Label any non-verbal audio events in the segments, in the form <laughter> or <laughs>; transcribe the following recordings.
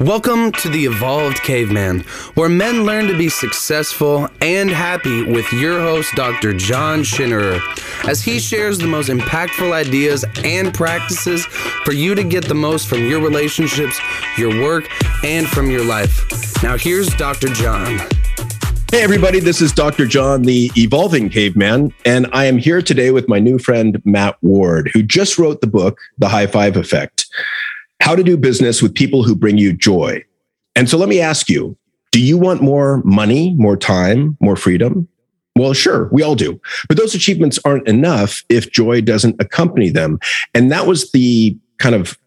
Welcome to the Evolved Caveman, where men learn to be successful and happy with your host, Dr. John Schinnerer, as he shares the most impactful ideas and practices for you to get the most from your relationships, your work, and from your life. Now, here's Dr. John. Hey, everybody, this is Dr. John, the Evolving Caveman, and I am here today with my new friend, Matt Ward, who just wrote the book, The High Five Effect how to do business with people who bring you joy. And so let me ask you do you want more money, more time, more freedom? Well, sure, we all do. But those achievements aren't enough if joy doesn't accompany them. And that was the kind of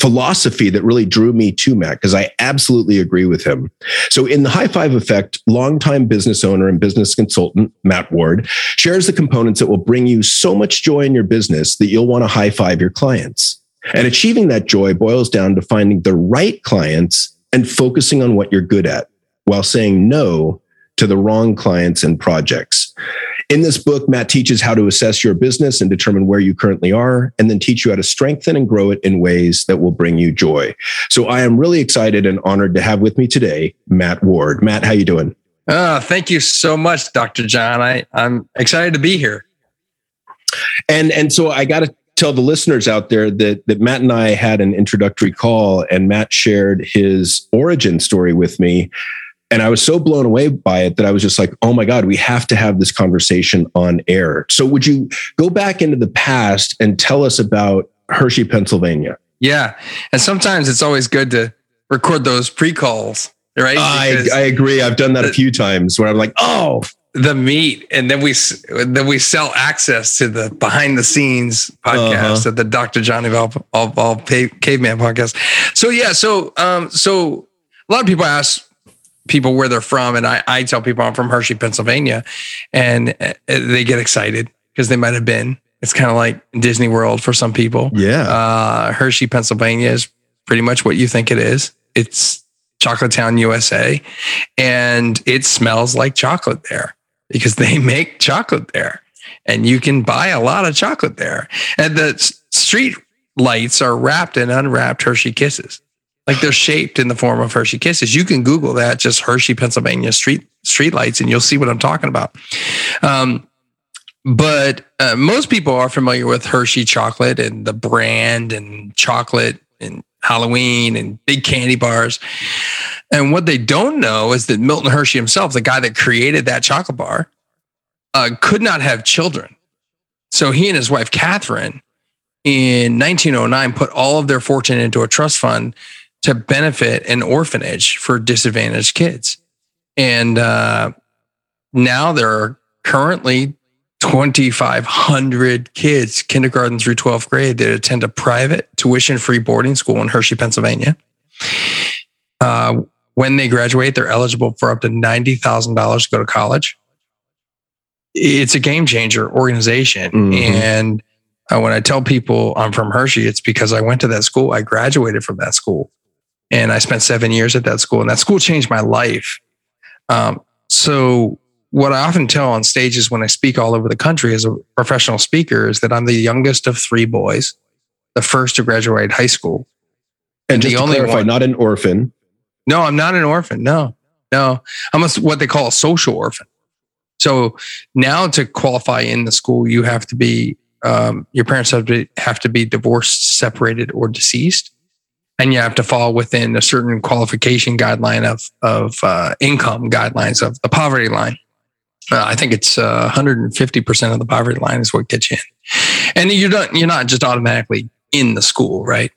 philosophy that really drew me to Matt because I absolutely agree with him. So, in the high five effect, longtime business owner and business consultant Matt Ward shares the components that will bring you so much joy in your business that you'll want to high five your clients. And achieving that joy boils down to finding the right clients and focusing on what you're good at while saying no to the wrong clients and projects. In this book, Matt teaches how to assess your business and determine where you currently are, and then teach you how to strengthen and grow it in ways that will bring you joy. So I am really excited and honored to have with me today, Matt Ward. Matt, how you doing? Uh, thank you so much, Dr. John. I, I'm excited to be here. And and so I got to tell the listeners out there that that Matt and I had an introductory call and Matt shared his origin story with me and I was so blown away by it that I was just like, "Oh my god, we have to have this conversation on air." So would you go back into the past and tell us about Hershey, Pennsylvania? Yeah. And sometimes it's always good to record those pre-calls, right? I, I agree. I've done that a few times where I'm like, "Oh, the meat and then we then we sell access to the behind the scenes podcast uh-huh. at the Dr. Johnny Val all, caveman podcast. So yeah, so um so a lot of people ask people where they're from and I I tell people I'm from Hershey, Pennsylvania and uh, they get excited because they might have been. It's kind of like Disney World for some people. Yeah. Uh Hershey, Pennsylvania is pretty much what you think it is. It's Chocolate Town, USA, and it smells like chocolate there because they <laughs> make chocolate there and you can buy a lot of chocolate there. And the street lights are wrapped in unwrapped Hershey Kisses. Like they're shaped in the form of Hershey Kisses. You can Google that, just Hershey, Pennsylvania street street lights, and you'll see what I'm talking about. Um, but uh, most people are familiar with Hershey chocolate and the brand and chocolate and Halloween and big candy bars. And what they don't know is that Milton Hershey himself, the guy that created that chocolate bar, uh, could not have children. So he and his wife, Catherine, in 1909, put all of their fortune into a trust fund to benefit an orphanage for disadvantaged kids. And uh, now there are currently 2,500 kids, kindergarten through 12th grade, that attend a private tuition free boarding school in Hershey, Pennsylvania. Uh, when they graduate, they're eligible for up to $90,000 to go to college. It's a game changer organization. Mm-hmm. And uh, when I tell people I'm from Hershey, it's because I went to that school. I graduated from that school and I spent seven years at that school, and that school changed my life. Um, so what I often tell on stages when I speak all over the country as a professional speaker is that I'm the youngest of three boys, the first to graduate high school. And, and just the only clarify, one, not an orphan. No, I'm not an orphan. No, no, I'm a, what they call a social orphan. So now to qualify in the school, you have to be, um, your parents have to, have to be divorced, separated, or deceased. And you have to fall within a certain qualification guideline of, of uh, income guidelines of the poverty line. Uh, I think it's uh, 150% of the poverty line is what gets you in. And you're not, you're not just automatically in the school, right?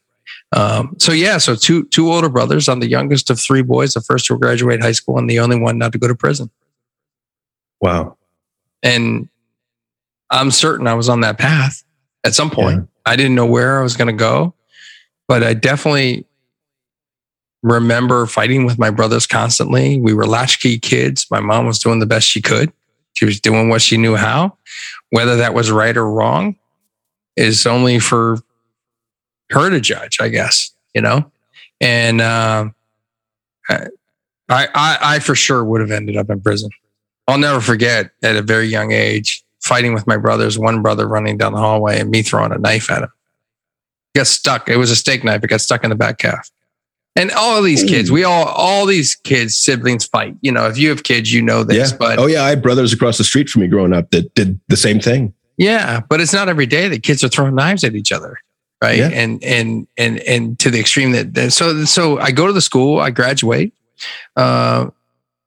Um, so yeah, so two two older brothers. I'm the youngest of three boys, the first to graduate high school and the only one not to go to prison. Wow. And I'm certain I was on that path at some point. Yeah. I didn't know where I was going to go, but I definitely remember fighting with my brothers constantly. We were latchkey kids. My mom was doing the best she could. She was doing what she knew how. Whether that was right or wrong is only for her to judge, I guess, you know? And uh, I, I, I for sure would have ended up in prison. I'll never forget at a very young age fighting with my brothers, one brother running down the hallway and me throwing a knife at him. Got stuck. It was a steak knife. It got stuck in the back calf And all these kids, we all, all these kids, siblings fight. You know, if you have kids, you know this. Yeah. But oh yeah, I had brothers across the street from me growing up that did the same thing. yeah, but it's not every day that kids are throwing knives at each other, right? Yeah. And and and and to the extreme that, that so so I go to the school, I graduate uh,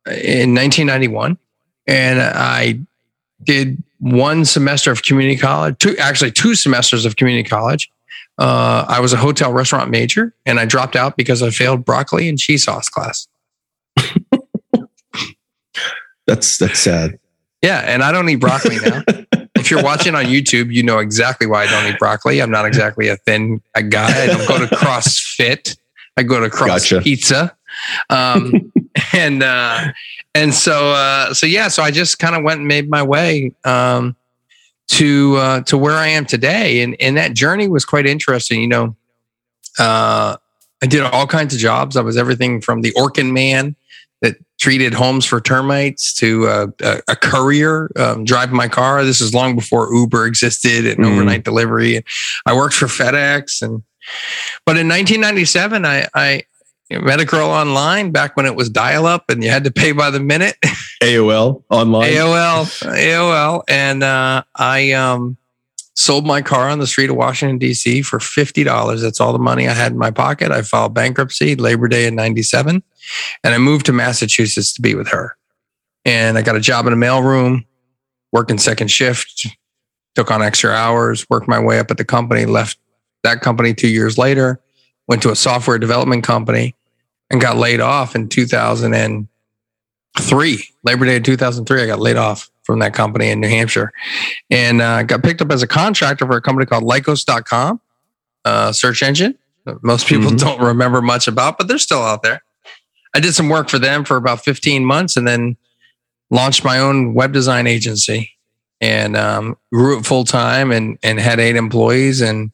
in 1991, and I did one semester of community college, two actually two semesters of community college. Uh, I was a hotel restaurant major, and I dropped out because I failed broccoli and cheese sauce class. <laughs> That's that's sad. Yeah, and I don't eat broccoli now. <laughs> if you're watching on YouTube, you know exactly why I don't eat broccoli. I'm not exactly a thin a guy. I don't go to CrossFit. I go to Cross Gotcha. Pizza. Um, <laughs> and uh, and so uh, so yeah, so I just kind of went and made my way um, to uh, to where I am today, and and that journey was quite interesting. You know, uh, I did all kinds of jobs. I was everything from the Orkin man that treated homes for termites to uh, a, a courier um, driving my car. This is long before Uber existed and Mm. overnight delivery. I worked for FedEx, and but in 1997, I, I girl online back when it was dial up and you had to pay by the minute. <laughs> AOL online. AOL, AOL, and uh, I um, sold my car on the street of Washington D.C. for fifty dollars. That's all the money I had in my pocket. I filed bankruptcy Labor Day in '97, and I moved to Massachusetts to be with her. And I got a job in a mailroom, working second shift. Took on extra hours, worked my way up at the company. Left that company two years later. Went to a software development company, and got laid off in 2003, labor day of 2003 i got laid off from that company in new hampshire. And uh, got picked up as a contractor for a company called lycos.com uh, search engine that most people Mhm. don't remember much about but they're still out there. I did some work for them for about 15 months and then launched my own web design agency. And um, grew it full time and, and had eight employees and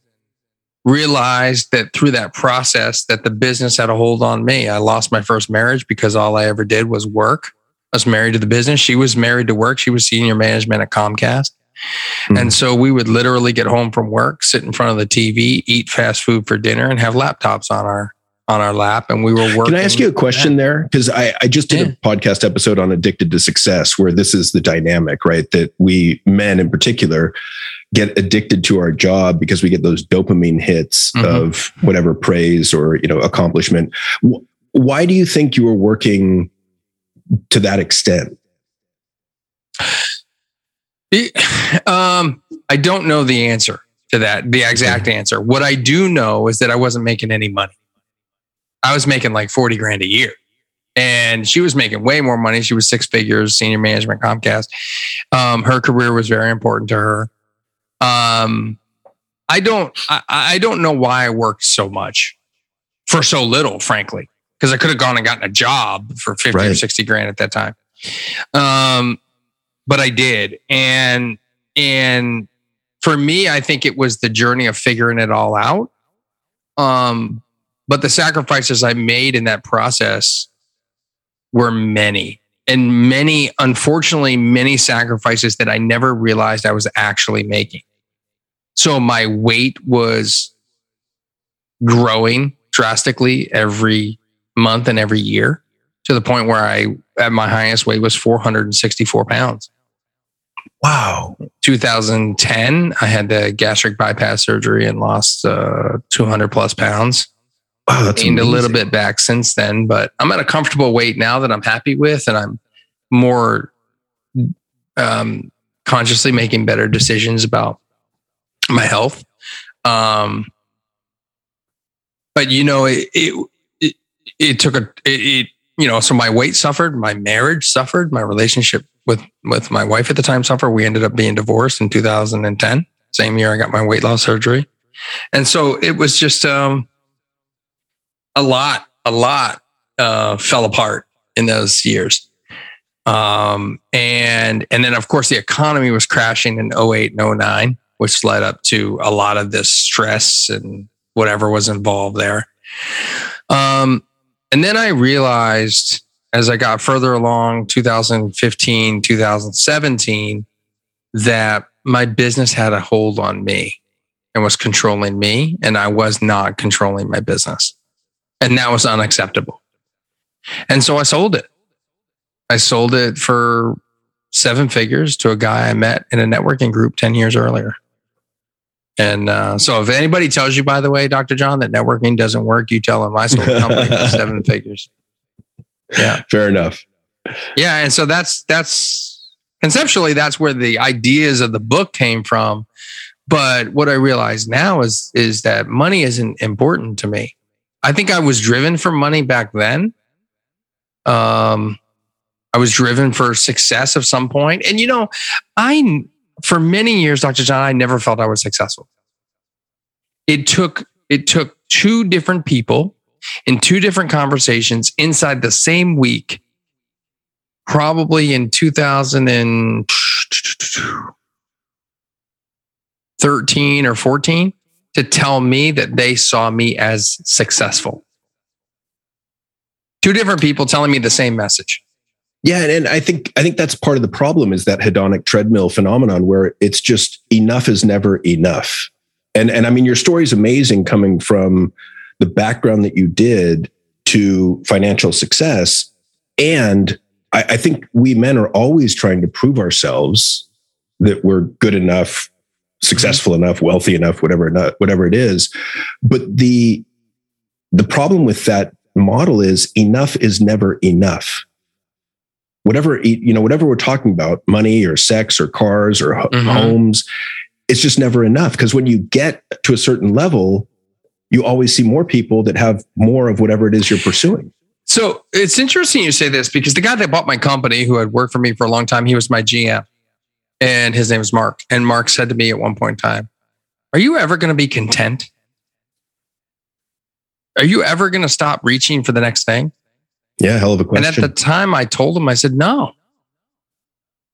realized that through that process that the business had a hold on me. I lost my first marriage because all I ever did was work. I was married to the business. She was married to work. She was senior management at Comcast. Mhm. And so we would literally get home from work, sit in front of the TV, eat fast food for dinner, and have laptops on our on our lap. And we were working. Can I ask you a question there? Because I, I just did Yeah. a podcast episode on addicted to success where this is the dynamic, right? That we men in particular get addicted to our job because we get those dopamine hits Mhm. of whatever praise or you know accomplishment. Why do you think you were working to that extent? Um, I don't know the answer to that, the exact answer. What I do know is that I wasn't making any money. I was making like 40 grand a year. And she was making way more money. She was six figures, senior management Comcast. Um, her career was very important to her. Um, I don't I, I don't know why I worked so much for so little, frankly. Because I could have gone and gotten a job for 50 or 60 grand at that time. Um, but I did. And and for me, I think it was the journey of figuring it all out. Um, but the sacrifices I made in that process were many. And many, unfortunately, many sacrifices that I never realized I was actually making. So my weight was growing drastically every month and every year to the point where I, at my highest weight, was 464 pounds. Wow. 2010, I had the gastric bypass surgery and lost uh, 200 plus pounds. Wow, <clears throat> that's Gained a little bit back since then, but I'm at a comfortable weight now that I'm happy with, and I'm more um, consciously making better decisions about my health. Um, but you know, it it, it, it took a it, it you know, so my weight suffered, my marriage suffered, my relationship with with my wife at the time suffered. We ended up being divorced in 2010, same year I got my weight loss surgery, and so it was just um, a lot, a lot uh, fell apart in those years. Um, and and then of course the economy was crashing in 08 and 09, which led up to a lot of this stress and whatever was involved there. Um, and then I realized as I got further along 2015, 2017, that my business had a hold on me and was controlling me, and I was not controlling my business. And that was unacceptable. And so I sold it. I sold it for seven figures to a guy I met in a networking group 10 years earlier. And uh, so if anybody tells you, by the way, Dr. John, that networking doesn't work, you tell them I sold a company for <laughs> seven figures. Yeah. Fair enough. Yeah. And so that's, that's conceptually, that's where the ideas of the book came from. But what I realize now is, is that money isn't important to me. I think I was driven for money back then. Um, I was driven for success of some point. And you know, I for many years, Dr. John, I never felt I was successful. It took it took two different people in two different conversations inside the same week, probably in 2013 or 14, to tell me that they saw me as successful. Two different people telling me the same message. Yeah, and I think I think that's part of the problem is that hedonic treadmill phenomenon where it's just enough is never enough. And and I mean your story is amazing coming from the background that you did to financial success. And I, I think we men are always trying to prove ourselves that we're good enough, successful enough, wealthy enough, whatever not, whatever it is. But the the problem with that model is enough is never enough. Whatever you know whatever we're talking about money or sex or cars or mm-hmm. homes it's just never enough. Because when you get to a certain level you always see more people that have more of whatever it is you're pursuing. So it's interesting you say this because the guy that bought my company who had worked for me for a long time he was my gm and his name was mark and mark said to me at one point in time are you ever going to be content are you ever going to stop reaching for the next thing yeah, hell of a question. And at the time, I told him, I said, no,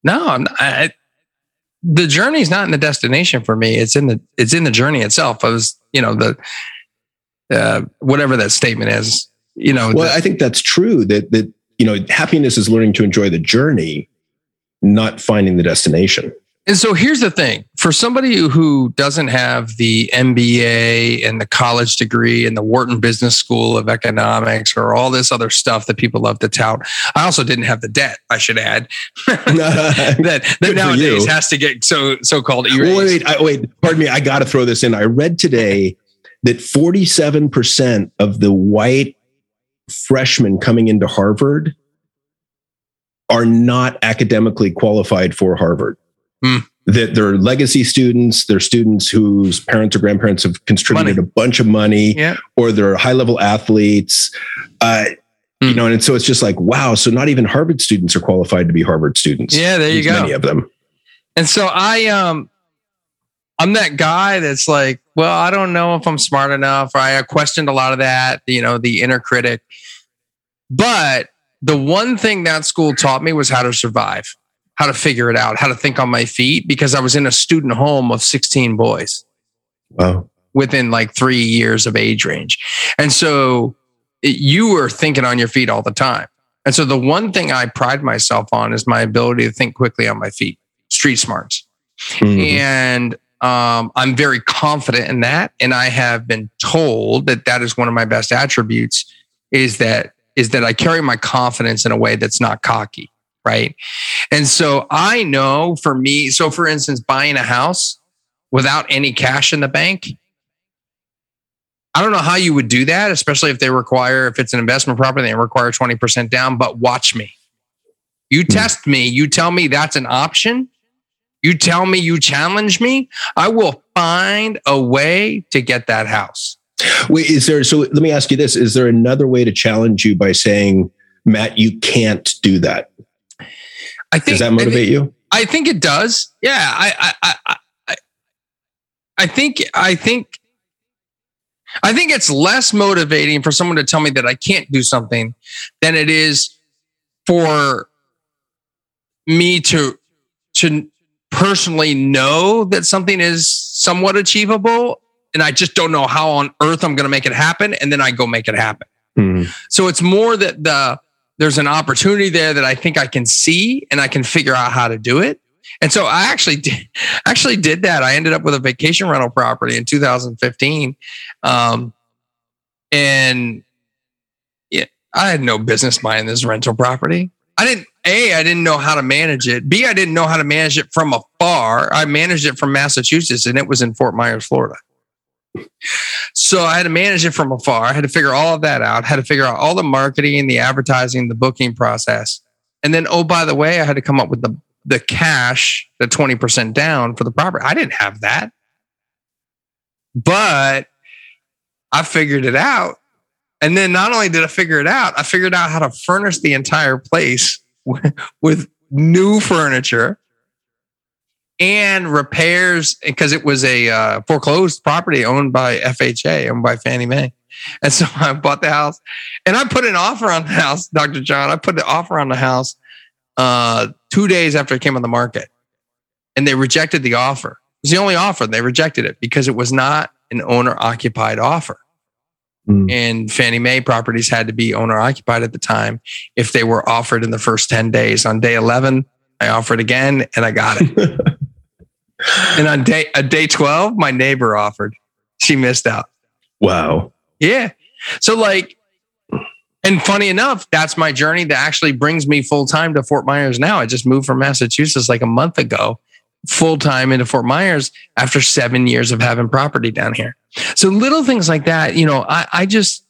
no, I'm not, I, the journey's not in the destination for me. It's in the it's in the journey itself. I was, you know, the uh, whatever that statement is. You know, well, the, I think that's true. That that you know, happiness is learning to enjoy the journey, not finding the destination. And so here's the thing for somebody who doesn't have the MBA and the college degree and the Wharton Business School of Economics or all this other stuff that people love to tout. I also didn't have the debt, I should add, <laughs> <laughs> that, that nowadays has to get so so called erased. Wait, I, wait, pardon me. I got to throw this in. I read today that 47% of the white freshmen coming into Harvard are not academically qualified for Harvard. Mm. That they're legacy students, they're students whose parents or grandparents have contributed money. a bunch of money, yeah. or they're high level athletes. Uh, mm. You hmm. know, and so it's just like, wow. So not even Harvard students are qualified to be Harvard students. Yeah, there you go. Many of them. And so I, um, I'm that guy that's like, well, I don't know if I'm smart enough. I questioned a lot of that, you know, the inner critic. But the one thing that school taught me was how to survive how to figure it out, how to think on my feet, because I was in a student home of 16 boys. Wow. Within like three years of age range. And so it, you were thinking on your feet all the time. And so the one thing I pride myself on is my ability to think quickly on my feet, street smarts. Mm-hmm. And um, I'm very confident in that. And I have been told that that is one of my best attributes is that is that I carry my confidence in a way that's not cocky right? And so I know for me, so for instance, buying a house without any cash in the bank, I don't know how you would do that, especially if they require, if it's an investment property, they require 20% down, but watch me. You hmm. test me, you tell me that's an option. You tell me you challenge me, I will find a way to get that house. Wait, is there, so let me ask you this Is there another way to challenge you by saying, Matt, you can't do that? I think does that motivate I think, you? I think it does. Yeah, I, I, I, I, I think, I think, I think it's less motivating for someone to tell me that I can't do something than it is for me to to personally know that something is somewhat achievable and I just don't know how on earth I'm going to make it happen and then I go make it happen. Mm. So it's more that the there's an opportunity there that I think I can see and I can figure out how to do it. And so I actually did, <laughs> actually did that. I ended up with a vacation rental property in 2015. Um, and I had no business buying this rental property. I didn't, A, I didn't know how to manage it. B, I didn't know how to manage it from afar. I managed it from Massachusetts and it was in Fort Myers, Florida. So I had to manage it from afar. I had to figure all of that out, I had to figure out all the marketing, the advertising, the booking process. And then, oh, by the way, I had to come up with the, the cash, the 20% down for the property. I didn't have that. But I figured it out. And then not only did I figure it out, I figured out how to furnish the entire place <laughs> with new furniture and repairs because it was a uh, foreclosed property owned by FHA, owned by Fannie Mae. And so <laughs> I bought the house and I put an offer on the house, Dr. John. I put the offer on the house uh, two days after it came on the market and they rejected the offer. It was the only offer. They rejected it because it was not an owner occupied offer. Mm. And Fannie Mae properties had to be owner occupied at the time if they were offered in the first 10 days. On day 11, I offered again and I got it. <laughs> and on day a day 12, my neighbor offered. She missed out. Wow. Yeah. So like and funny enough, that's my journey that actually brings me full time to Fort Myers now. I just moved from Massachusetts like a month ago, full time into Fort Myers after seven years of having property down here. So little things like that, you know, I, I just,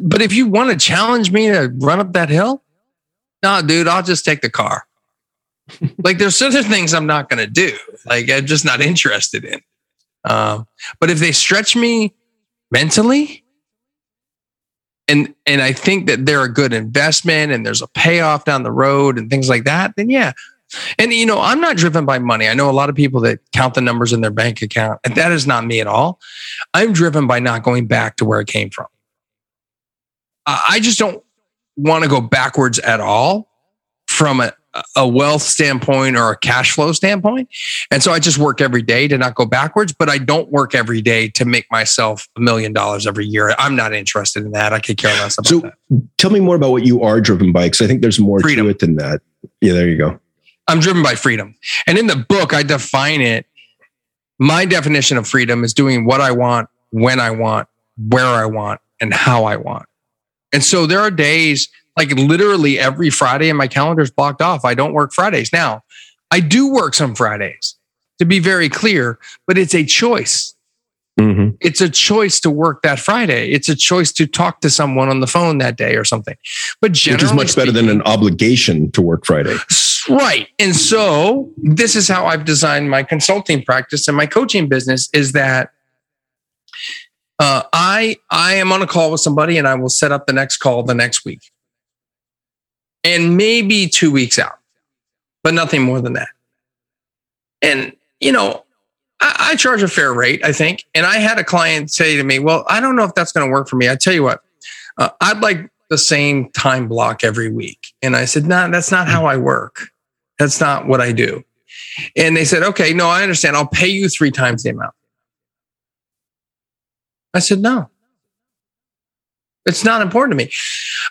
but if you want to challenge me to run up that hill, no, dude, I'll just take the car. Like there's certain things I'm not going to do. Like I'm just not interested in. Um, but if they stretch me mentally, and and I think that they're a good investment and there's a payoff down the road and things like that, then yeah. And you know, I'm not driven by money. I know a lot of people that count the numbers in their bank account, and that is not me at all. I'm driven by not going back to where it came from. I just don't want to go backwards at all from a, a wealth standpoint or a cash flow standpoint. And so I just work every day to not go backwards, but I don't work every day to make myself a million dollars every year. I'm not interested in that. I could care less about that. so that. Tell me more about what you are driven by, because I think there's more freedom. to it than that. Yeah, there you go. I'm driven by freedom. And in the book, I define it. My definition of freedom is doing what I want, when I want, where I want, and how I want. And so there are days like literally every Friday in my calendar is blocked off. I don't work Fridays. Now, I do work some Fridays to be very clear, but it's a choice. Mm-hmm. It's a choice to work that Friday. It's a choice to talk to someone on the phone that day or something. But which is much speaking, better than an obligation to work Friday. Right. And so this is how I've designed my consulting practice and my coaching business is that uh, I I am on a call with somebody and I will set up the next call the next week and maybe two weeks out, but nothing more than that. And, you know, I, I charge a fair rate, I think. And I had a client say to me, Well, I don't know if that's going to work for me. I tell you what, uh, I'd like the same time block every week. And I said, No, nah, that's not how I work. That's not what I do. And they said, Okay, no, I understand. I'll pay you three times the amount. I said, No, it's not important to me.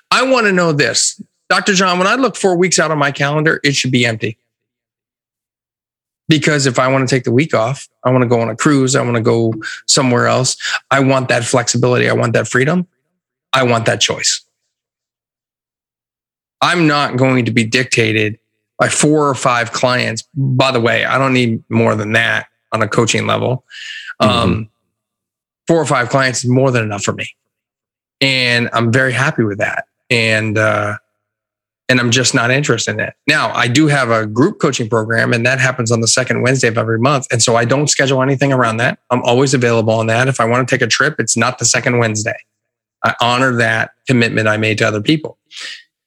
I want to know this Dr. John, when I look four weeks out on my calendar, it should be empty. Because if I want to take the week off, I want to go on a cruise, I want to go somewhere else, I want that flexibility, I want that freedom, I want that choice. I'm not going to be dictated by four or five clients. By the way, I don't need more than that on a coaching level. Mm-hmm. Um, four or five clients is more than enough for me. And I'm very happy with that. And uh, and I'm just not interested in it. Now, I do have a group coaching program, and that happens on the second Wednesday of every month. And so I don't schedule anything around that. I'm always available on that. If I want to take a trip, it's not the second Wednesday. I honor that commitment I made to other people.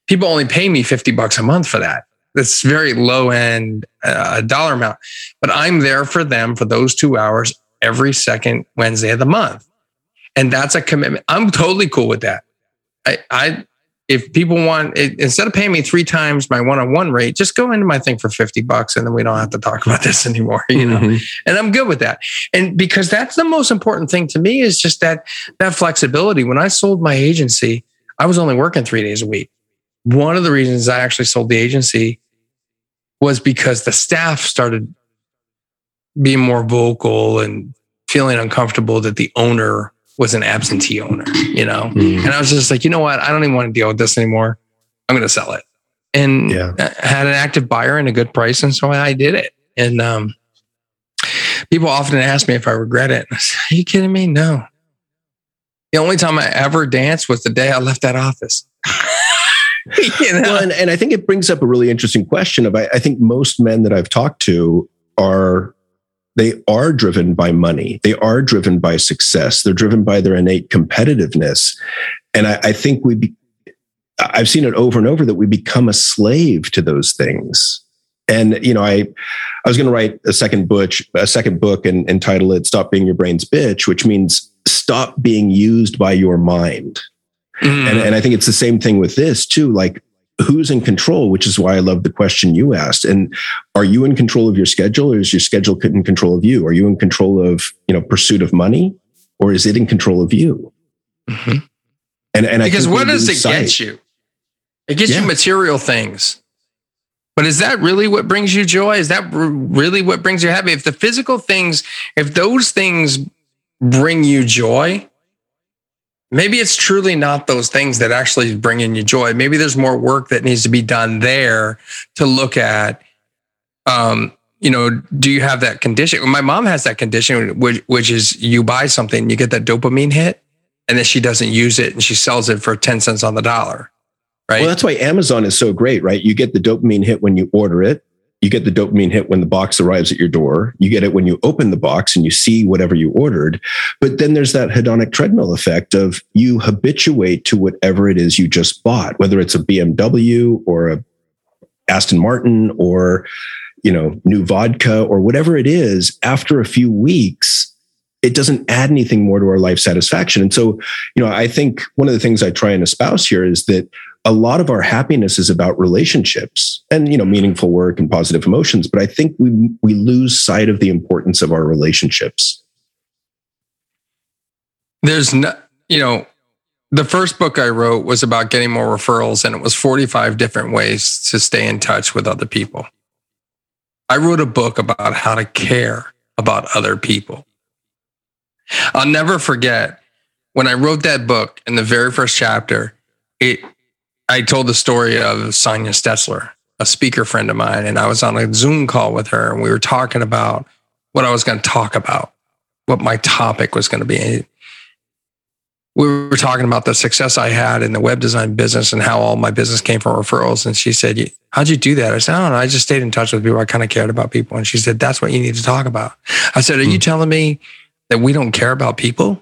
People only pay me 50 bucks a month for that. That's very low end uh, dollar amount, but I'm there for them for those two hours every second Wednesday of the month. And that's a commitment. I'm totally cool with that. I, I if people want instead of paying me three times my one-on-one rate just go into my thing for 50 bucks and then we don't have to talk about this <laughs> anymore you know? Mm-hmm. and i'm good with that. And because that's the most important thing to me is just that that flexibility. When i sold my agency i was only working three days a week. One of the reasons i actually sold the agency was because the staff started being more vocal and feeling uncomfortable that the owner was an absentee owner, you know? Mm. And I was just like, you know what? I don't even want to deal with this anymore. I'm going to sell it. And Yeah. I had an active buyer and a good price. And so I did it. And um, people often ask me if I regret it. I say, Are you kidding me? No. The only time I ever danced was the day I left that office. <laughs> you know? Well, and, and I think it brings up a really interesting question of I, I think most men that I've talked to are they are driven by money. They are driven by success. They're driven by their innate competitiveness. And I, I think we be, I've seen it over and over that we become a slave to those things. And you know, I I was going to write a second book, a second book, and, and title it "Stop Being Your Brain's Bitch," which means stop being used by your mind. Mm. And, and I think it's the same thing with this too. Like, who's in control? Which is why I love the question you asked. And are you in control of your schedule, or is your schedule in control of you? Are you in control of you know pursuit of money, or is it in control of you? Mhm. And and I because what does it sight. get you? It gets Yeah. you material things. But is that really what brings you joy? Is that really what brings you happy? If the physical things, if those things bring you joy, maybe it's truly not those things that actually bring in you joy. Maybe there's more work that needs to be done there to look at. Um, you know, do you have that condition? My mom has that condition, which, which is you buy something, you get that dopamine hit, and then she doesn't use it and she sells it for 10 cents on the dollar. Right. Well, that's why Amazon is so great, right? You get the dopamine hit when you order it. You get the dopamine hit when the box arrives at your door. You get it when you open the box and you see whatever you ordered. But then there's that hedonic treadmill effect of you habituate to whatever it is you just bought, whether it's a BMW or a Aston Martin or you know new vodka or whatever it is. After a few weeks, it doesn't add anything more to our life satisfaction. And so, you know, I think one of the things I try and espouse here is that a lot of our happiness is about relationships and you know meaningful work and positive emotions but i think we we lose sight of the importance of our relationships there's no, you know, the first book I wrote was about getting more referrals, and it was 45 different ways to stay in touch with other people. I wrote a book about how to care about other people. I'll never forget when I wrote that book in the very first chapter, it I told the story of Sonia Stetzler, a speaker friend of mine, and I was on a Zoom call with her, and we were talking about what I was going to talk about, what my topic was going to be. We were talking about the success I had in the web design business and how all my business came from referrals. And she said, How'd you do that? I said, I don't know. I just stayed in touch with people. I kind of cared about people. And she said, That's what you need to talk about. I said, Are you hmm. telling me that we don't care about people?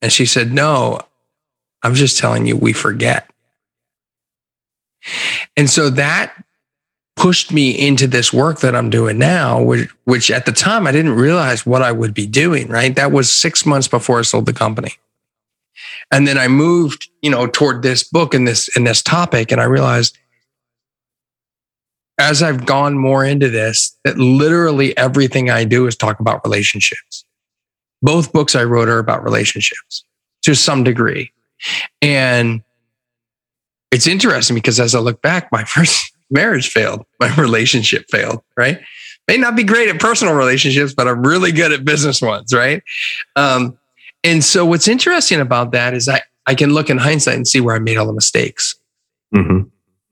And she said, No, I'm just telling you, we forget. And so that pushed me into this work that I'm doing now, which, which at the time I didn't realize what I would be doing, right? That was six months before I sold the company. And then I moved, you know, toward this book and this and this topic. And I realized as I've gone more into this, that literally everything I do is talk about relationships. Both books I wrote are about relationships to some degree. And it's interesting because as I look back, my <laughs> first marriage failed, my relationship failed, right? May not be great at personal relationships, but I'm really good at business ones, right? Um, and so what's interesting about that is I, I can look in hindsight and see where I made all the mistakes. mm-hmm.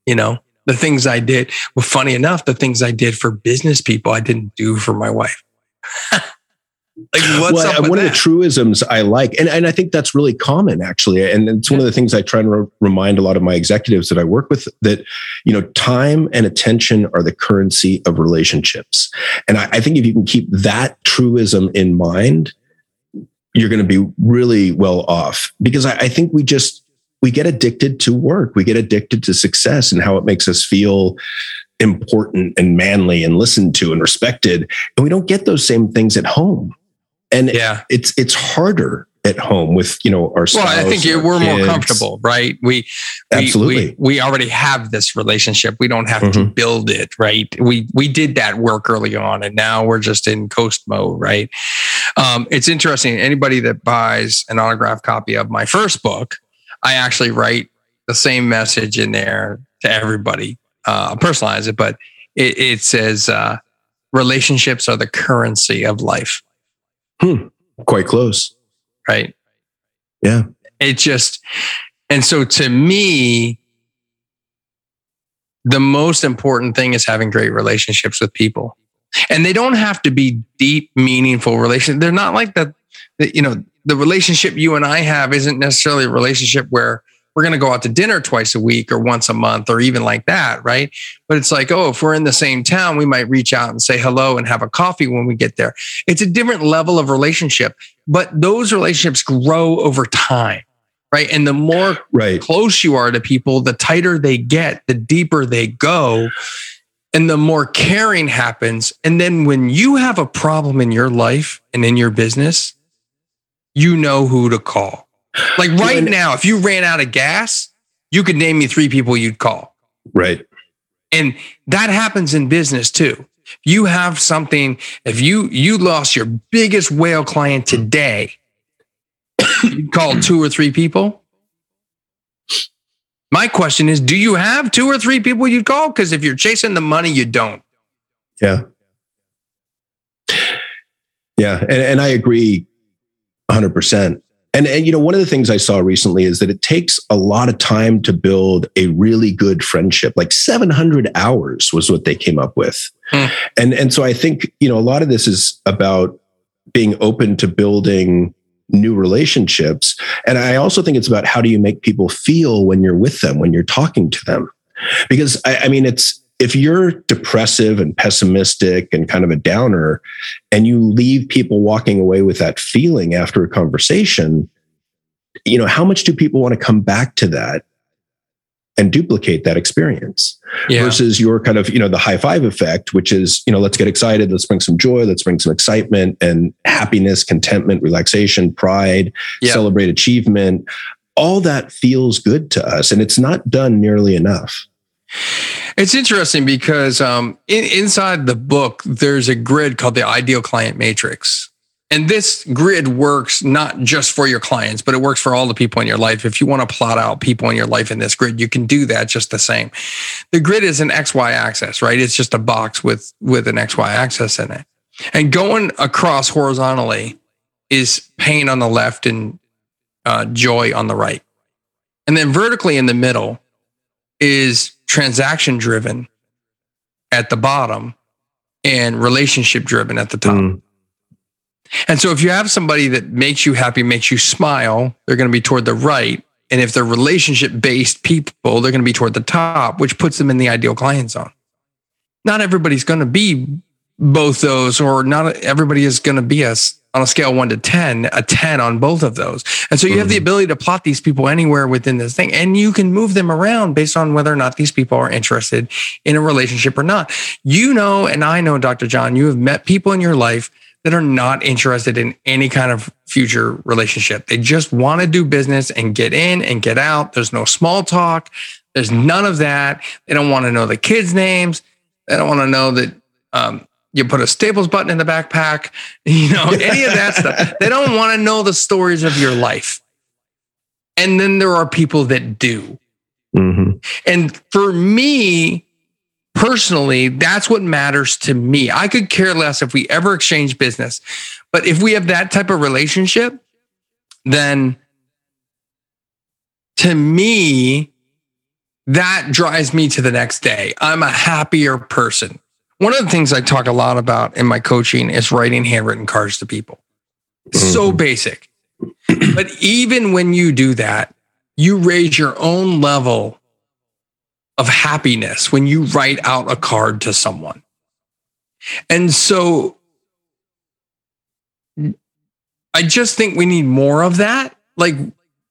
You know, the things I did. Well, funny enough, the things I did for business people, I didn't do for my wife. <laughs> like what's well, up with one that? of the truisms I like, and, and I think that's really common actually. And it's one of the things I try to re- remind a lot of my executives that I work with that, you know, time and attention are the currency of relationships. And I, I think if you can keep that truism in mind, you're going to be really well off because I, I think we just, we get addicted to work. We get addicted to success and how it makes us feel important and manly and listened to and respected. And we don't get those same things at home. And yeah. it's it's harder at home with you know our Well, I think we're more comfortable, right? We, we Absolutely. we, we already have this relationship. We don't have to Mhm. build it, right? We we did that work early on, and now we're just in coast mode, right? Um, it's interesting. Anybody that buys an autographed copy of my first book, I actually write the same message in there to everybody. Uh, personalize it, but it, it says uh, relationships are the currency of life, Hmm, quite close. right? Yeah. It just, and so to me, the most important thing is having great relationships with people. And they don't have to be deep, meaningful relationships. They're not like that, you know, the relationship you and I have isn't necessarily a relationship where we're going to go out to dinner twice a week or once a month or even like that, right? But it's like, oh, if we're in the same town, we might reach out and say hello and have a coffee when we get there. It's a different level of relationship, but those relationships grow over time, right? And the more right. close you are to people, the tighter they get, the deeper they go. And the more caring happens. And then when you have a problem in your life and in your business, you know who to call like right now, if you ran out of gas, you could name me three people you'd call. Right. And that happens in business too. You have something, if you you lost your biggest whale client today, you call two or three people. My question is, do you have two or three people you'd call? Because if you're chasing the money, you don't. Yeah. Yeah. And, and I agree 100%. And, and you know one of the things i saw recently is that it takes a lot of time to build a really good friendship. Like 700 hours was what they came up with. Hmm. and and so i think you know a lot of this is about being open to building new relationships. And i also think it's about how do you make people feel when you're with them when you're talking to them? Because I, I mean it's if you're depressive and pessimistic and kind of a downer and you leave people walking away with that feeling after a conversation you know how much do people want to come back to that and duplicate that experience yeah. versus your kind of you know the high five effect which is you know let's get excited let's bring some joy let's bring some excitement and happiness contentment relaxation pride yeah. celebrate achievement all that feels good to us and it's not done nearly enough it's interesting because um, in, inside the book, there's a grid called the ideal client matrix. And this grid works not just for your clients, but it works for all the people in your life. If you want to plot out people in your life in this grid, you can do that just the same. The grid is an XY axis, right? It's just a box with, with an XY axis in it. And going across horizontally is pain on the left and uh, joy on the right. And then vertically in the middle is transaction driven at the bottom and relationship driven at the top. Mm. And so if you have somebody that makes you happy, makes you smile, they're going to be toward the right. And if they're relationship based people, they're going to be toward the top, which puts them in the ideal client zone. Not everybody's going to be both those, or not everybody is going to be us on a scale one to 10, a 10 on both of those. And so you have the mm-hmm. ability to plot these people anywhere within this thing and you can move them around based on whether or not these people are interested in a relationship or not. You know, and I know, Dr. John, you have met people in your life that are not interested in any kind of future relationship. They just want to do business and get in and get out. There's no small talk. There's none of that. They don't want to know the kids' names. They don't want to know that um, you put a Staples button in the backpack, <laughs> you know, any of that stuff. They don't want to know the stories of your life. And then there are people that do. Mm-hmm. And for me, personally, that's what matters to me. I could care less if we ever exchange business. But if we have that type of relationship, then to me, that drives me to the next day. I'm a happier person. One of the things I talk a lot about in my coaching is writing handwritten cards to people. Mm-hmm. So basic. but even when you do that, you raise your own level of happiness when you write out a card to someone. And so I just think we need more of that. Like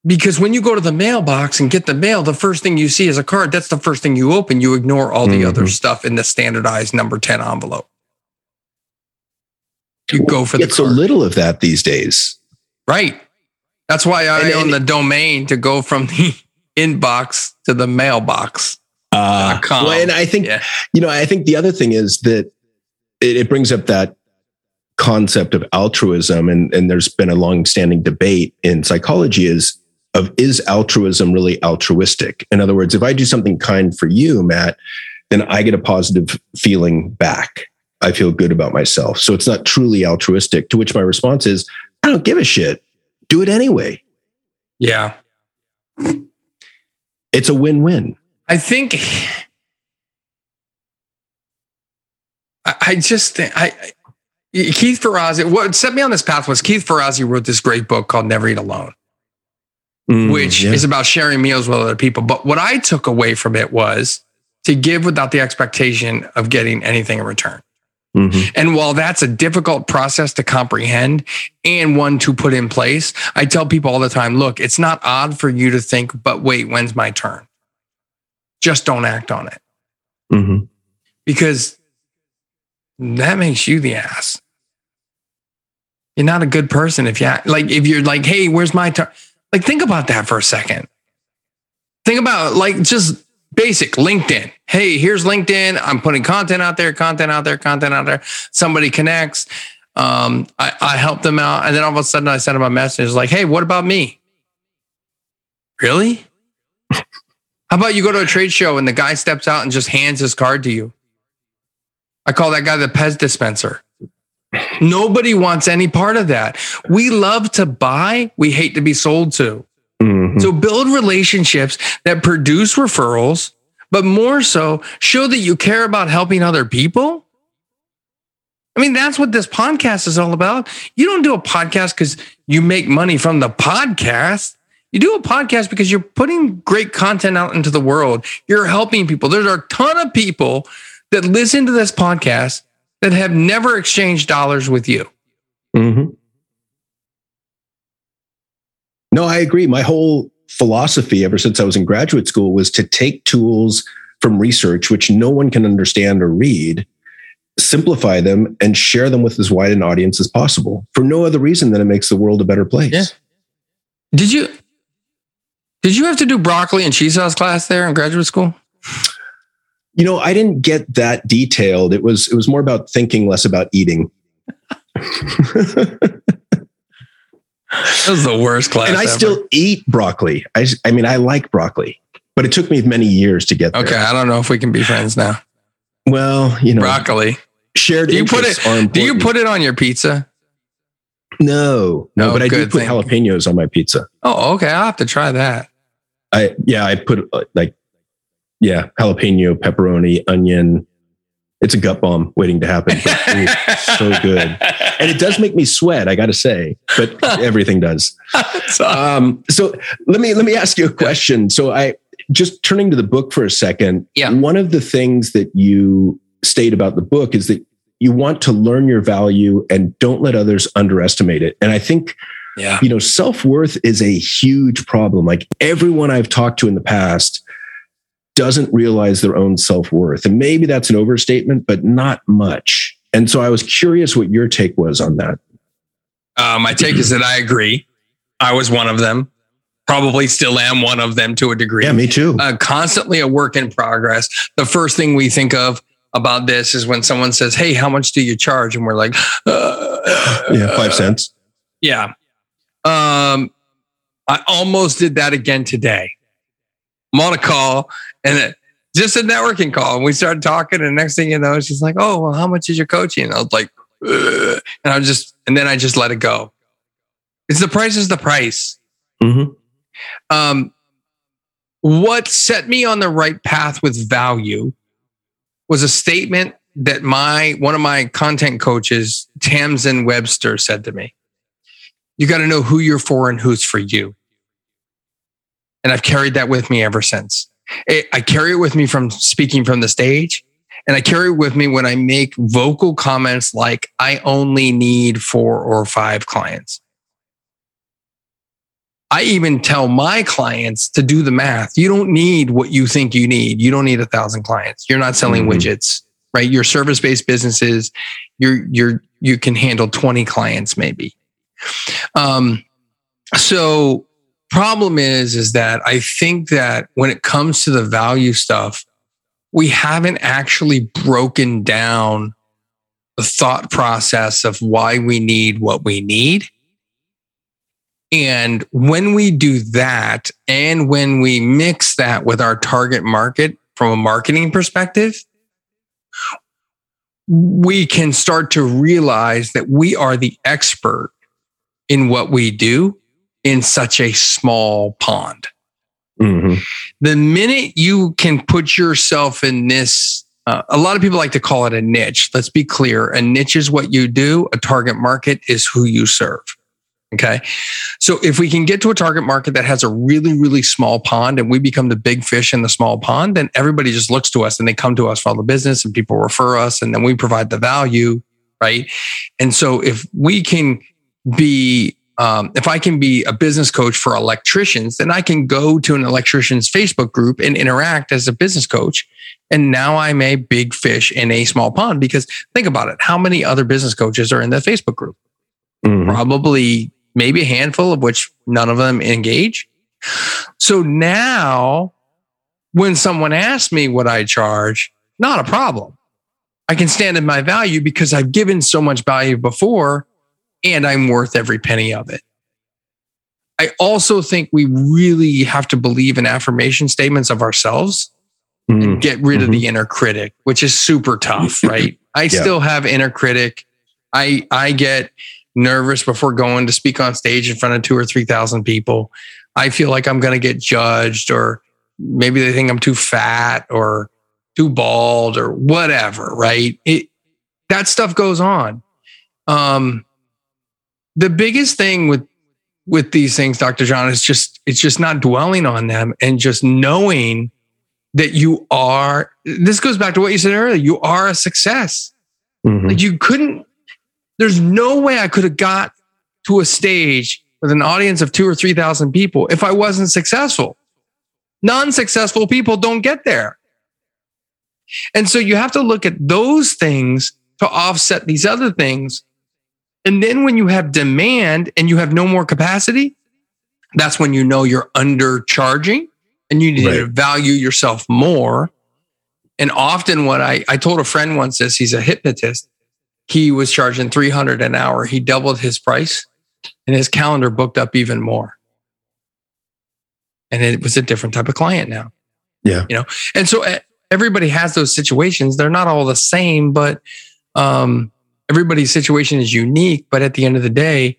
because when you go to the mailbox and get the mail, the first thing you see is a card. That's the first thing you open. You ignore all the mm-hmm. other stuff in the standardized number 10 envelope. You go for the It's so little of that these days. Right. That's why I and, own and, the domain to go from the <laughs> inbox to the mailbox. Uh, well, and I think, yeah. you know, I think the other thing is that it, it brings up that concept of altruism. And, and there's been a long standing debate in psychology is of is altruism really altruistic? In other words, if I do something kind for you, Matt, then I get a positive feeling back. I feel good about myself. So it's not truly altruistic, to which my response is, I don't give a shit. Do it anyway. Yeah. It's a win win. I think I, I just think I Keith Ferrazzi, what set me on this path was Keith Ferrazzi wrote this great book called Never Eat Alone, Mm, which yeah. is about sharing meals with other people. But what I took away from it was to give without the expectation of getting anything in return. Mhm. And while that's a difficult process to comprehend and one to put in place, I tell people all the time look, it's not odd for you to think, but wait, when's my turn? Just don't act on it Mhm. because that makes you the ass. You're not a good person if you act, like if you're like, hey, where's my turn? Like think about that for a second. Think about like just basic LinkedIn. Hey, here's LinkedIn. I'm putting content out there, content out there, content out there. Somebody connects. Um, I, I help them out. And then all of a sudden I send them a message like, hey, what about me? Really? How about you go to a trade show and the guy steps out and just hands his card to you? I call that guy the Pez dispenser. Nobody wants any part of that. We love to buy, we hate to be sold to. Mhm. So build relationships that produce referrals, but more so show that you care about helping other people. I mean, that's what this podcast is all about. You don't do a podcast because you make money from the podcast. You do a podcast because you're putting great content out into the world. You're helping people. There's a ton of people that listen to this podcast that have never exchanged dollars with you. Mhm. No, I agree. My whole philosophy ever since I was in graduate school was to take tools from research, which no one can understand or read, simplify them, and share them with as wide an audience as possible for no other reason than it makes the world a better place. Yeah. Did you did you have to do broccoli and cheese sauce class there in graduate school? You know, I didn't get that detailed. It was it was more about thinking, less about eating. That was the worst class. and I ever. still eat broccoli. I, I mean, I like broccoli, but it took me many years to get there. okay. I don't know if we can be friends now. Well, you know, Broccoli. shared Do you put it? Do you put it on your pizza? No, no, Oh, but I do put thank jalapenos on my pizza. Oh, okay. I'll have to try that. I yeah, I put uh, like yeah, jalapeno, pepperoni, onion. It's a gut bomb waiting to happen. But, so good, and it does make me sweat. I got to say, but <laughs> everything does. So- Um, so let me let me ask you a question. So I just turning to the book for a second. Yeah. One of the things that you state about the book is that you want to learn your value and don't let others underestimate it. And I think yeah. you know, self worth is a huge problem. Like everyone I've talked to in the past doesn't realize their own self worth. And maybe that's an overstatement, but not much. And so I was curious what your take was on that. Uh, my take is that I agree. I was one of them. Probably still am one of them to a degree. Yeah, me too. uh, constantly a work in progress. The first thing we think of about this is when someone says, "Hey, how much do you charge?" and we're like, uh, <gasps> yeah, five cents. Yeah. Um, I almost did that again today. I'm on a call and it, just a networking call. And we started talking. And next thing you know, she's like, Oh, well, how much is your coaching? And I was like, "Ugh." and I was just, and then I just let it go. It's the price is the price. Mhm. Um, what set me on the right path with value was a statement that my one of my content coaches, Tamsen Webster, said to me. You got to know who you're for and who's for you. And I've carried that with me ever since. I I carry it with me from speaking from the stage. And I carry it with me when I make vocal comments like, I only need four or five clients. I even tell my clients to do the math. You don't need what you think you need. You don't need a thousand clients. You're not selling Mhm. widgets, right? Your service-based businesses, you're you're you can handle 20 clients maybe. Um, so problem is is that I think that when it comes to the value stuff, we haven't actually broken down the thought process of why we need what we need. And when we do that, and when we mix that with our target market from a marketing perspective, we can start to realize that we are the expert in what we do in such a small pond. Mhm. The minute you can put yourself in this, uh, a lot of people like to call it a niche. Let's be clear a niche is what you do, a target market is who you serve. Okay. So if we can get to a target market that has a really, really small pond and we become the big fish in the small pond, then everybody just looks to us and they come to us for all the business and people refer us and then we provide the value. Right. And so if we can be, um, if I can be a business coach for electricians, then I can go to an electrician's Facebook group and interact as a business coach. And now I'm a big fish in a small pond because think about it. How many other business coaches are in the Facebook group? Mhm. probably maybe a handful of which none of them engage. So now when someone asks me what I charge, not a problem. I can stand in my value because I've given so much value before and I'm worth every penny of it. I also think we really have to believe in affirmation statements of ourselves Mhm. and get rid of the inner critic, which is super tough, <laughs> right? I still have inner critic. I I get nervous before going to speak on stage in front of two or three thousand people. I feel like I'm going to get judged, or maybe they think I'm too fat or too bald or whatever, right? It that stuff goes on. Um, the biggest thing with with these things, Dr. John, is just it's just not dwelling on them and just knowing that you are this goes back to what you said earlier you are a success Mhm. like you couldn't there's no way i could have got to a stage with an audience of two or three thousand people if i wasn't successful non-successful people don't get there and so you have to look at those things to offset these other things and then when you have demand and you have no more capacity that's when you know you're undercharging and you need to value yourself more. And often what I, I told a friend once this, he's a hypnotist. He was charging 300 an hour. He doubled his price and his calendar booked up even more. And it was a different type of client now. Yeah. You know, and so eh, everybody has those situations. They're not all the same, but um, everybody's situation is unique. But at the end of the day,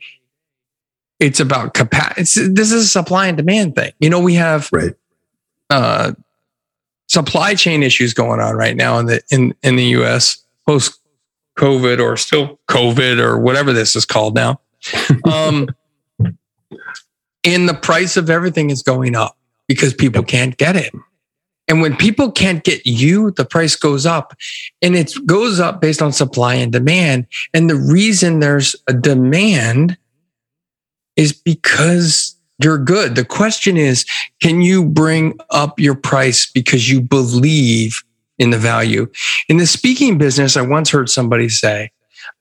it's about capacity. This is a supply and demand thing. You know, we have Right. uh, supply chain issues going on right now in the in in the U.S. post COVID or still COVID or whatever this is called now. <laughs> Um, and the price of everything is going up because people can't get it. And when people can't get you, the price goes up. And it goes up based on supply and demand. And the reason there's a demand is because you're good. The question is, can you bring up your price because you believe in the value? In the speaking business, I once heard somebody say,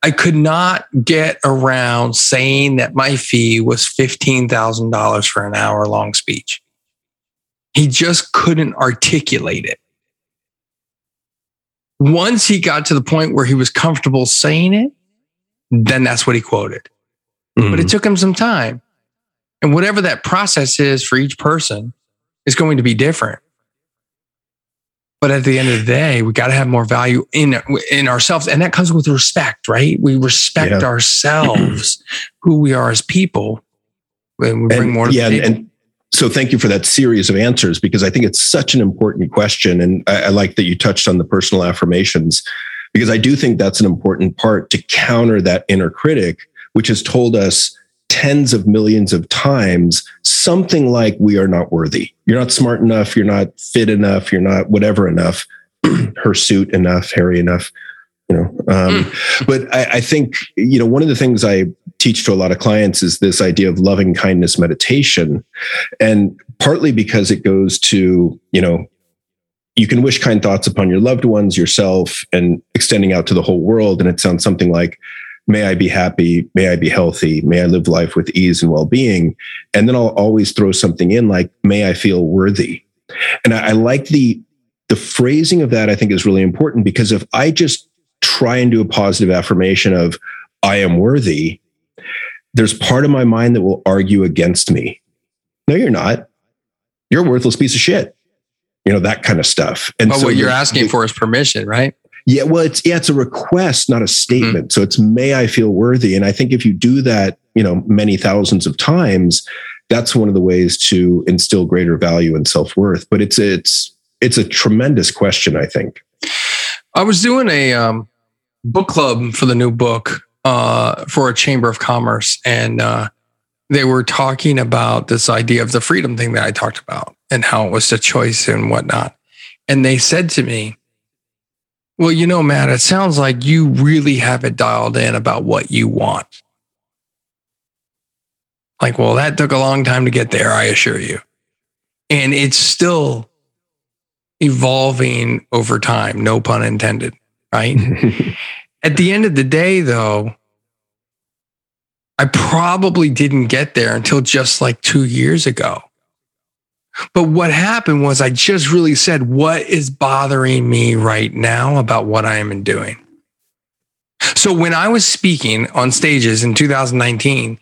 I could not get around saying that my fee was $15,000 for an hour long speech. He just couldn't articulate it. Once he got to the point where he was comfortable saying it, then that's what he quoted. Mhm. But it took him some time. And whatever that process is for each person is going to be different. But at the end of the day, we got to have more value in in ourselves, and that comes with respect, right? We respect Yeah. ourselves, who we are as people, and we bring And- more to yeah, and so thank you for that series of answers because I think it's such an important question, and I, I like that you touched on the personal affirmations because I do think that's an important part to counter that inner critic, which has told us tens of millions of times something like we are not worthy. You're not smart enough. You're not fit enough. You're not whatever enough, <clears throat> hirsute enough, hairy enough. You know, um, but I, I think you know one of the things I teach to a lot of clients is this idea of loving kindness meditation, and partly because it goes to you know you can wish kind thoughts upon your loved ones, yourself, and extending out to the whole world, and it sounds something like may I be happy, may I be healthy, may I live life with ease and well being. And then I'll always throw something in like, may I feel worthy. And I, I like the, the phrasing of that, I think is really important because if I just try and do a positive affirmation of, I am worthy, there's part of my mind that will argue against me. No, you're not. You're a worthless piece of shit. You know, that kind of stuff. And But so what you're asking for is permission, right? yeah, well, it's yeah, it's a request, not a statement. Mm-hmm. So it's may I feel worthy. And I think if you do that, you know, many thousands of times, that's one of the ways to instill greater value and self-worth. But it's it's it's a tremendous question, I think. I was doing a um, book club for the new book uh, for a chamber of commerce, and uh, they were talking about this idea of the freedom thing that I talked about and how it was the choice and whatnot. And they said to me, Well, you know, Matt, it sounds like you really have it dialed in about what you want. Like, well, that took a long time to get there, I assure you. And it's still evolving over time, no pun intended, right? <laughs> At the end of the day, though, I probably didn't get there until just like two years ago. But what happened was I just really said, what is bothering me right now about what I am doing? So when I was speaking on stages in 2019,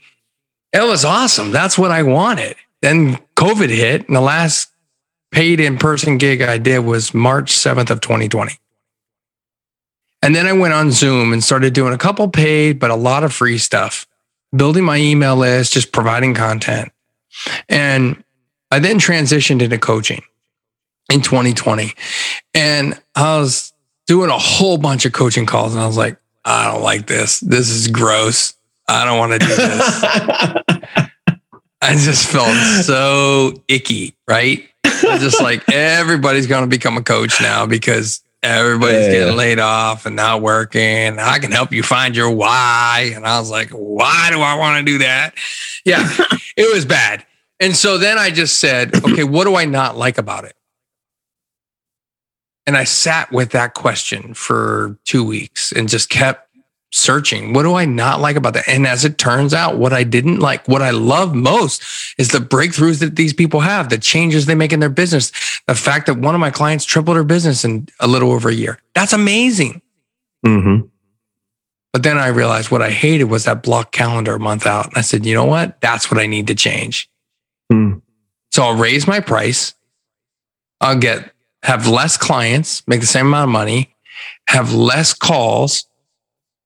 it was awesome. That's what I wanted. Then COVID hit, and the last paid in person gig I did was March 7th of 2020. And then I went on Zoom and started doing a couple paid, but a lot of free stuff, building my email list, just providing content. And I then transitioned into coaching in 2020. And I was doing a whole bunch of coaching calls and I was like, I don't like this. This is gross. I don't want to do this. <laughs> I just felt so icky, right? I just like everybody's going to become a coach now because everybody's yeah, getting yeah. laid off and not working. I can help you find your why. And I was like, why do I want to do that? Yeah, <laughs> it was bad. And so then I just said, okay, what do I not like about it? And I sat with that question for two weeks and just kept searching. What do I not like about that? And as it turns out, what I didn't like, what I love most is the breakthroughs that these people have, the changes they make in their business. The fact that one of my clients tripled her business in a little over a year. That's amazing. Mm-hmm. But then I realized what I hated was that block calendar a month out. And I said, you know what? That's what I need to change. Mm. So I'll raise my price. I'll get have less clients, make the same amount of money, have less calls,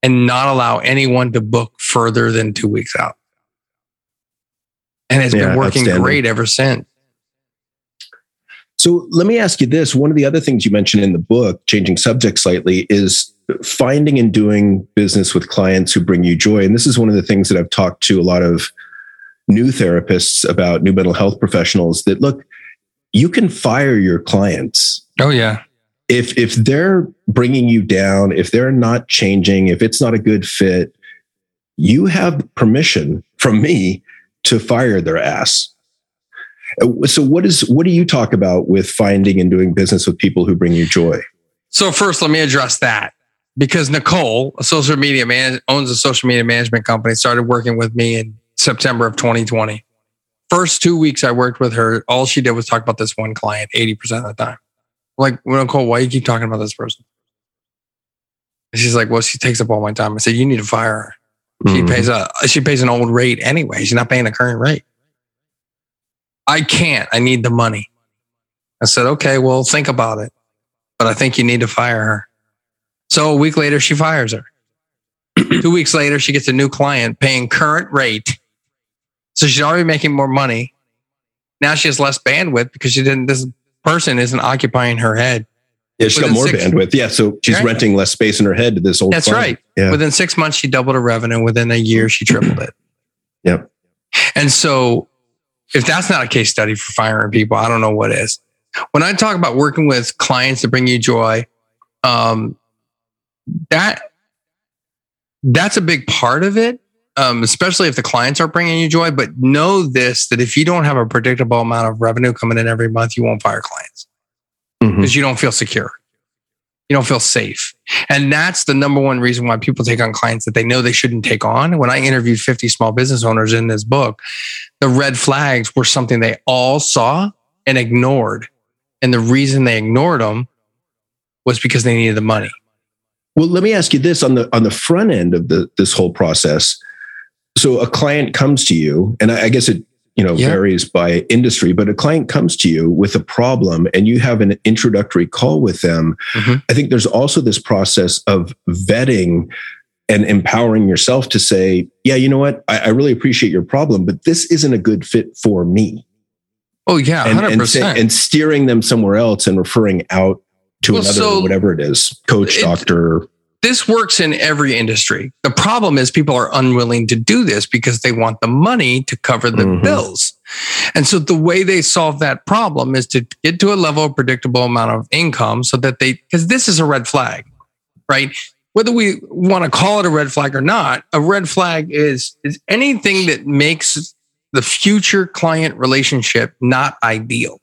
and not allow anyone to book further than two weeks out. And it's yeah, been working great ever since. So let me ask you this. One of the other things you mentioned in the book, changing subject slightly, is finding and doing business with clients who bring you joy. And this is one of the things that I've talked to a lot of new therapists about new mental health professionals that look, you can fire your clients. Oh, yeah if if they're bringing you down, if they're not changing, if it's not a good fit, you have permission from me to fire their ass. So what is what do you talk about with finding and doing business with people who bring you joy? So first, let me address that because Nicole, a social media man, owns a social media management company, started working with me in September of 2020. First two weeks I worked with her, all she did was talk about this one client 80% of the time like, well, Nicole, why you keep talking about this person? And she's like, well, she takes up all my time. I said, you need to fire her. She mm-hmm. pays a she pays an old rate anyway. She's not paying the current rate. I can't. I need the money. I said, okay, well, think about it. But I think you need to fire her. So a week later, she fires her. <clears throat> Two weeks later, she gets a new client paying current rate. So she's already making more money. Now she has less bandwidth because she didn't, this person isn't occupying her head. Yeah, she's Within got more six, bandwidth. Yeah, so she's right. renting less space in her head to this old. That's right. Yeah. Within six months, she doubled her revenue. Within a year, she tripled it. Yep. And so, if that's not a case study for firing people, I don't know what is. When I talk about working with clients to bring you joy, um, that that's a big part of it um, especially if the clients are bringing you joy. But know this that if you don't have a predictable amount of revenue coming in every month, you won't fire clients because mm-hmm. you don't feel secure. You don't feel safe. And that's the number one reason why people take on clients that they know they shouldn't take on. When I interviewed 50 small business owners in this book, the red flags were something they all saw and ignored. And the reason they ignored them was because they needed the money. Well, let me ask you this on the on the front end of the this whole process so a client comes to you, and I, guess it you know yeah. varies by industry, but a client comes to you with a problem, and you have an introductory call with them. Mm-hmm. I think there's also this process of vetting and empowering yourself to say, yeah, you know what? I, I really appreciate your problem, but this isn't a good fit for me. Oh yeah, And, and, and steering them somewhere else and referring out to Well, another, so- whatever it is, coach, It- doctor. This works in every industry. The problem is people are unwilling to do this because they want the money to cover the Mhm. bills. And so the way they solve that problem is to get to a level of predictable amount of income so that they because this is a red flag, right? Whether we want to call it a red flag or not, a red flag is is anything that makes the future client relationship not ideal.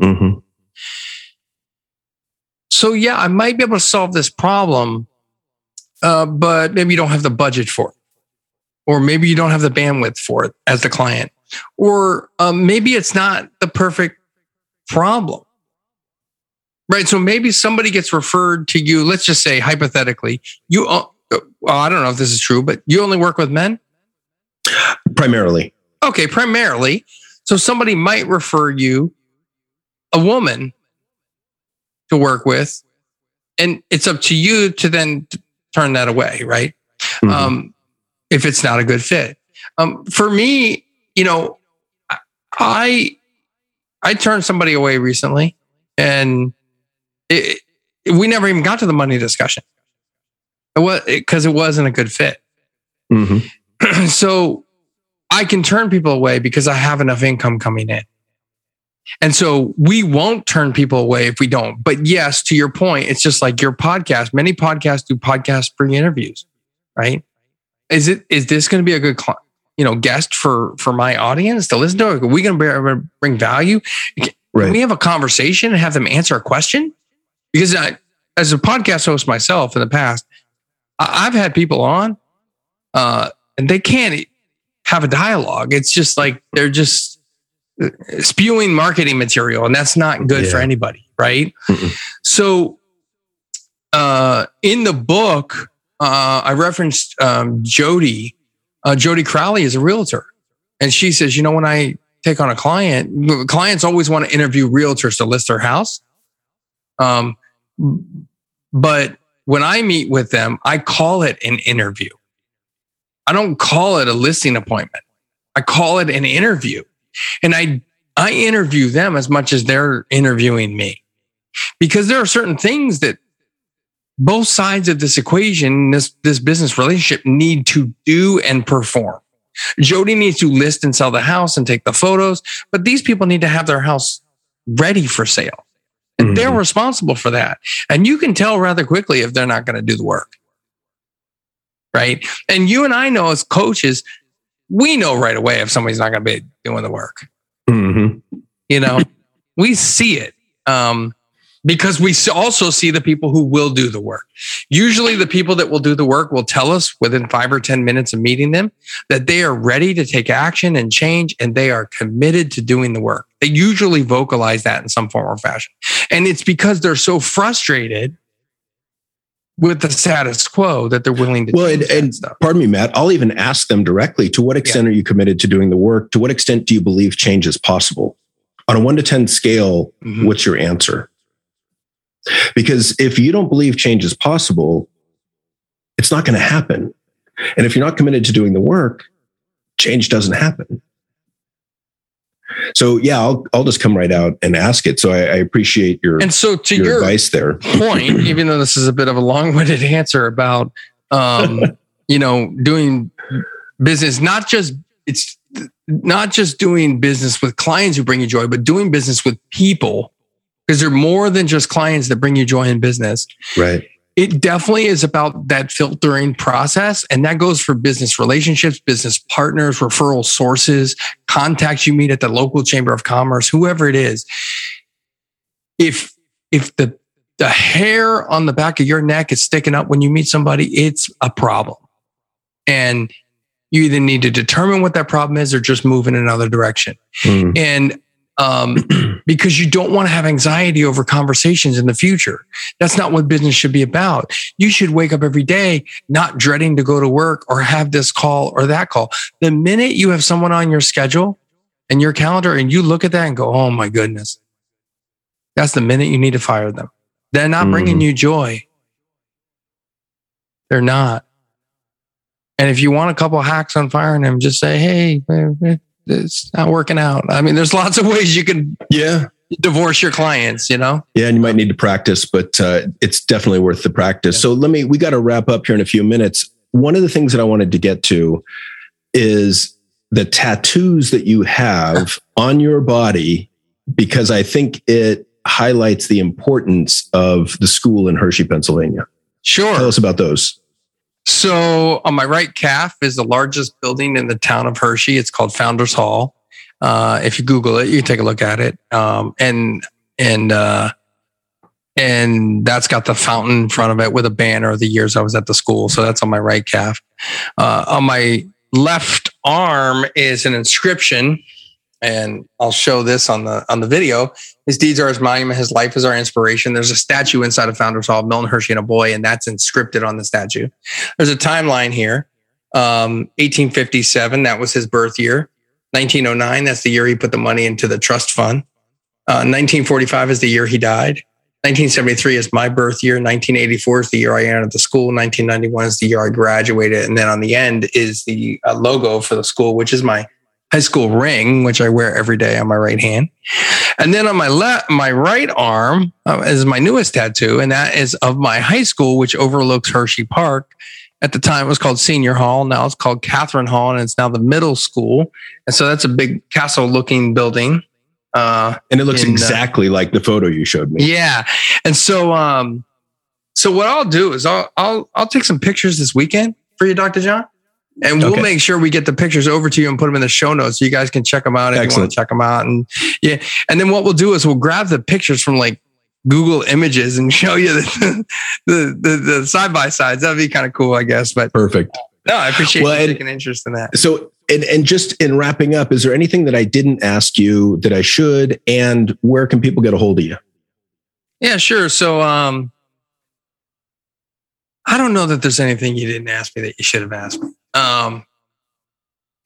Mhm. So yeah, I might be able to solve this problem, uh, but maybe you don't have the budget for it, or maybe you don't have the bandwidth for it as the client, or um, maybe it's not the perfect problem. Right. So maybe somebody gets referred to you. Let's just say hypothetically, you. Uh, well, I don't know if this is true, but you only work with men. Primarily. Okay, primarily. So somebody might refer you a woman to work with, and it's up to you to then turn that away, right? Mhm. Um, if it's not a good fit. Um, for me, you know, I I turned somebody away recently, and it, it- we never even got to the money discussion. It was because it wasn't a good fit Mhm. <clears throat> so I can turn people away because I have enough income coming in. And so we won't turn people away if we don't. But yes, to your point, it's just like your podcast. Many podcasts do podcast free interviews, right? Is it is this going to be a good cli- you know guest for for my audience to listen to? Are we going to bring value? Can Right. we have a conversation and have them answer a question? Because I, as a podcast host myself in the past, I- I've had people on uh, and they can't have a dialogue. It's just like they're just spewing marketing material, and that's not good for anybody, right? Mm-mm. So, uh, in the book, uh, I referenced um, Jody. Uh, Jody Crowley is a realtor, and she says, you know, when I take on a client, clients always want to interview realtors to list their house. Um, but when I meet with them, I call it an interview. I don't call it a listing appointment. I call it an interview. And I I interview them as much as they're interviewing me. Because there are certain things that both sides of this equation, this this business relationship need to do and perform. Jody needs to list and sell the house and take the photos, but these people need to have their house ready for sale. And they're Mhm. responsible for that. And you can tell rather quickly if they're not going to do the work. Right. And you and I know as coaches, we know right away if somebody's not going to be doing the work. Mhm. You know, <laughs> we see it um, because we also see the people who will do the work. Usually, the people that will do the work will tell us within five or 10 minutes of meeting them that they are ready to take action and change and they are committed to doing the work. They usually vocalize that in some form or fashion. And it's because they're so frustrated with the status quo that they're willing to Well, and, and pardon me, Matt, I'll even ask them directly to what extent are you committed to doing the work? To what extent do you believe change is possible? On a one to 10 scale, Mhm. what's your answer? Because if you don't believe change is possible, it's not going to happen. And if you're not committed to doing the work, change doesn't happen. So yeah, I'll I'll just come right out and ask it. So I, I appreciate your And so, to your your advice there. <laughs> point, even though this is a bit of a long-winded <laughs> answer about, um, <laughs> you know, doing business, not just it's not just doing business with clients who bring you joy, but doing business with people because they're more than just clients that bring you joy in business. Right. It definitely is about that filtering process. And that goes for business relationships, business partners, referral sources, contacts you meet at the local chamber of commerce, whoever it is. If, if the, the hair on the back of your neck is sticking up when you meet somebody, it's a problem. And you either need to determine what that problem is or just move in another direction Mm. and um, <clears throat> because you don't want to have anxiety over conversations in the future. That's not what business should be about. You should wake up every day not dreading to go to work or have this call or that call. The minute you have someone on your schedule and your calendar and you look at that and go, oh my goodness, that's the minute you need to fire them. They're not bringing you joy. They're not. And if you want a couple hacks on firing them, just say, hey, it's not working out. I mean, there's lots of ways you can yeah divorce your clients, you know? Yeah, and you might need to practice, but uh, it's definitely worth the practice. So let me, we got to wrap up here in a few minutes. One of the things that I wanted to get to is the tattoos that you have <laughs> on your body, because I think it highlights the importance of the school in Hershey, Pennsylvania. Sure. Tell us about those. So on my right calf is the largest building in the town of Hershey. It's called Founders Hall. Uh, if you Google it, you can take a look at it. Um, and and uh, and that's got the fountain in front of it with a banner of the years I was at the school. So that's on my right calf. Uh, on my left arm is an inscription, and I'll show this on the on the video. His deeds are his monument. His life is our inspiration. There's a statue inside of Founders Hall, Milton Hershey and a boy, and that's inscripted on the statue. There's a timeline here. Um, 1857, that was his birth year. 1909, that's the year he put the money into the trust fund. Uh, 1945 is the year he died. 1973 is my birth year. 1984 is the year I entered the school. 1991 is the year I graduated. And then on the end is the uh, logo for the school, which is my high school ring, which I wear every day on my right hand. And then on my left, my right arm uh, is my newest tattoo, and that is of my high school, which overlooks Hershey Park. At the time, it was called Senior Hall. Now it's called Catherine Hall, and it's now the middle school. And so that's a big castle-looking building. Uh, and it looks in, uh, exactly uh, like the photo you showed me. Yeah. And so, um, so what I'll do is I'll I'll I'll take some pictures this weekend for you, Doctor John, and we'll okay. make sure we get the pictures over to you and put them in the show notes so you guys can check them out if Excellent. you want to check them out. And yeah, and then what we'll do is we'll grab the pictures from like Google Images and <laughs> show you the the the, the side by sides. That'd be kind of cool, I guess. But perfect. No, I appreciate well, you taking interest in that. So, and and just in wrapping up, is there anything that I didn't ask you that I should? And where can people get a hold of you? Yeah, sure. So, um, I don't know that there's anything you didn't ask me that you should have asked me. Um,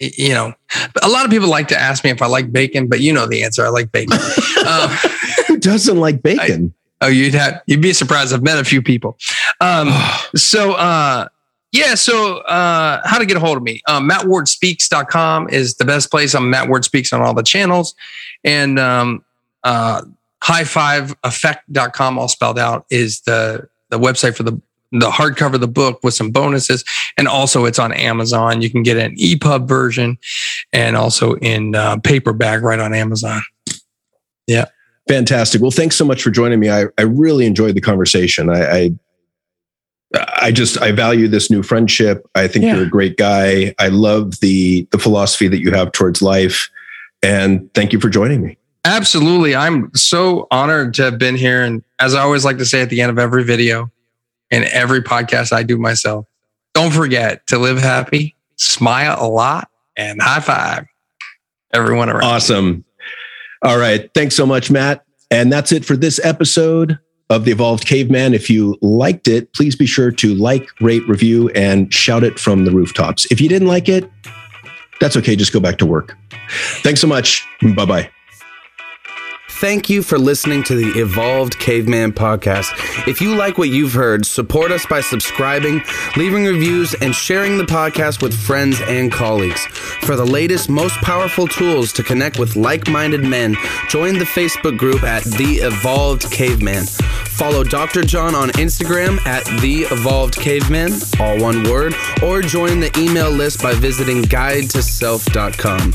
you know, a lot of people like to ask me if I like bacon, but you know the answer. I like bacon. <laughs> um, Who doesn't like bacon? I, oh, you'd have you'd be surprised. I've met a few people. Um, <sighs> so uh, yeah, so uh, how to get a hold of me? Um, MattWardSpeaks.com is the best place. I'm Matt Ward Speaks on all the channels, and um, uh, High5Effect.com, all spelled out, is the the website for the the hardcover of the book with some bonuses. And also it's on Amazon. You can get an EPUB version and also in uh, paperback right on Amazon. Yeah. Fantastic. Well, thanks so much for joining me. I, I really enjoyed the conversation. I, I, I just I value this new friendship. I think yeah. you're a great guy. I love the the philosophy that you have towards life. And thank you for joining me. Absolutely. I'm so honored to have been here. And as I always like to say at the end of every video, in every podcast I do myself. Don't forget to live happy, smile a lot, and high five everyone around. Awesome. All right. Thanks so much, Matt. And that's it for this episode of The Evolved Caveman. If you liked it, please be sure to like, rate, review, and shout it from the rooftops. If you didn't like it, that's okay. Just go back to work. Thanks so much. Bye bye. Thank you for listening to the Evolved Caveman podcast. If you like what you've heard, support us by subscribing, leaving reviews, and sharing the podcast with friends and colleagues. For the latest, most powerful tools to connect with like minded men, join the Facebook group at The Evolved Caveman. Follow Dr. John on Instagram at The Evolved Caveman, all one word, or join the email list by visiting guidetoself.com.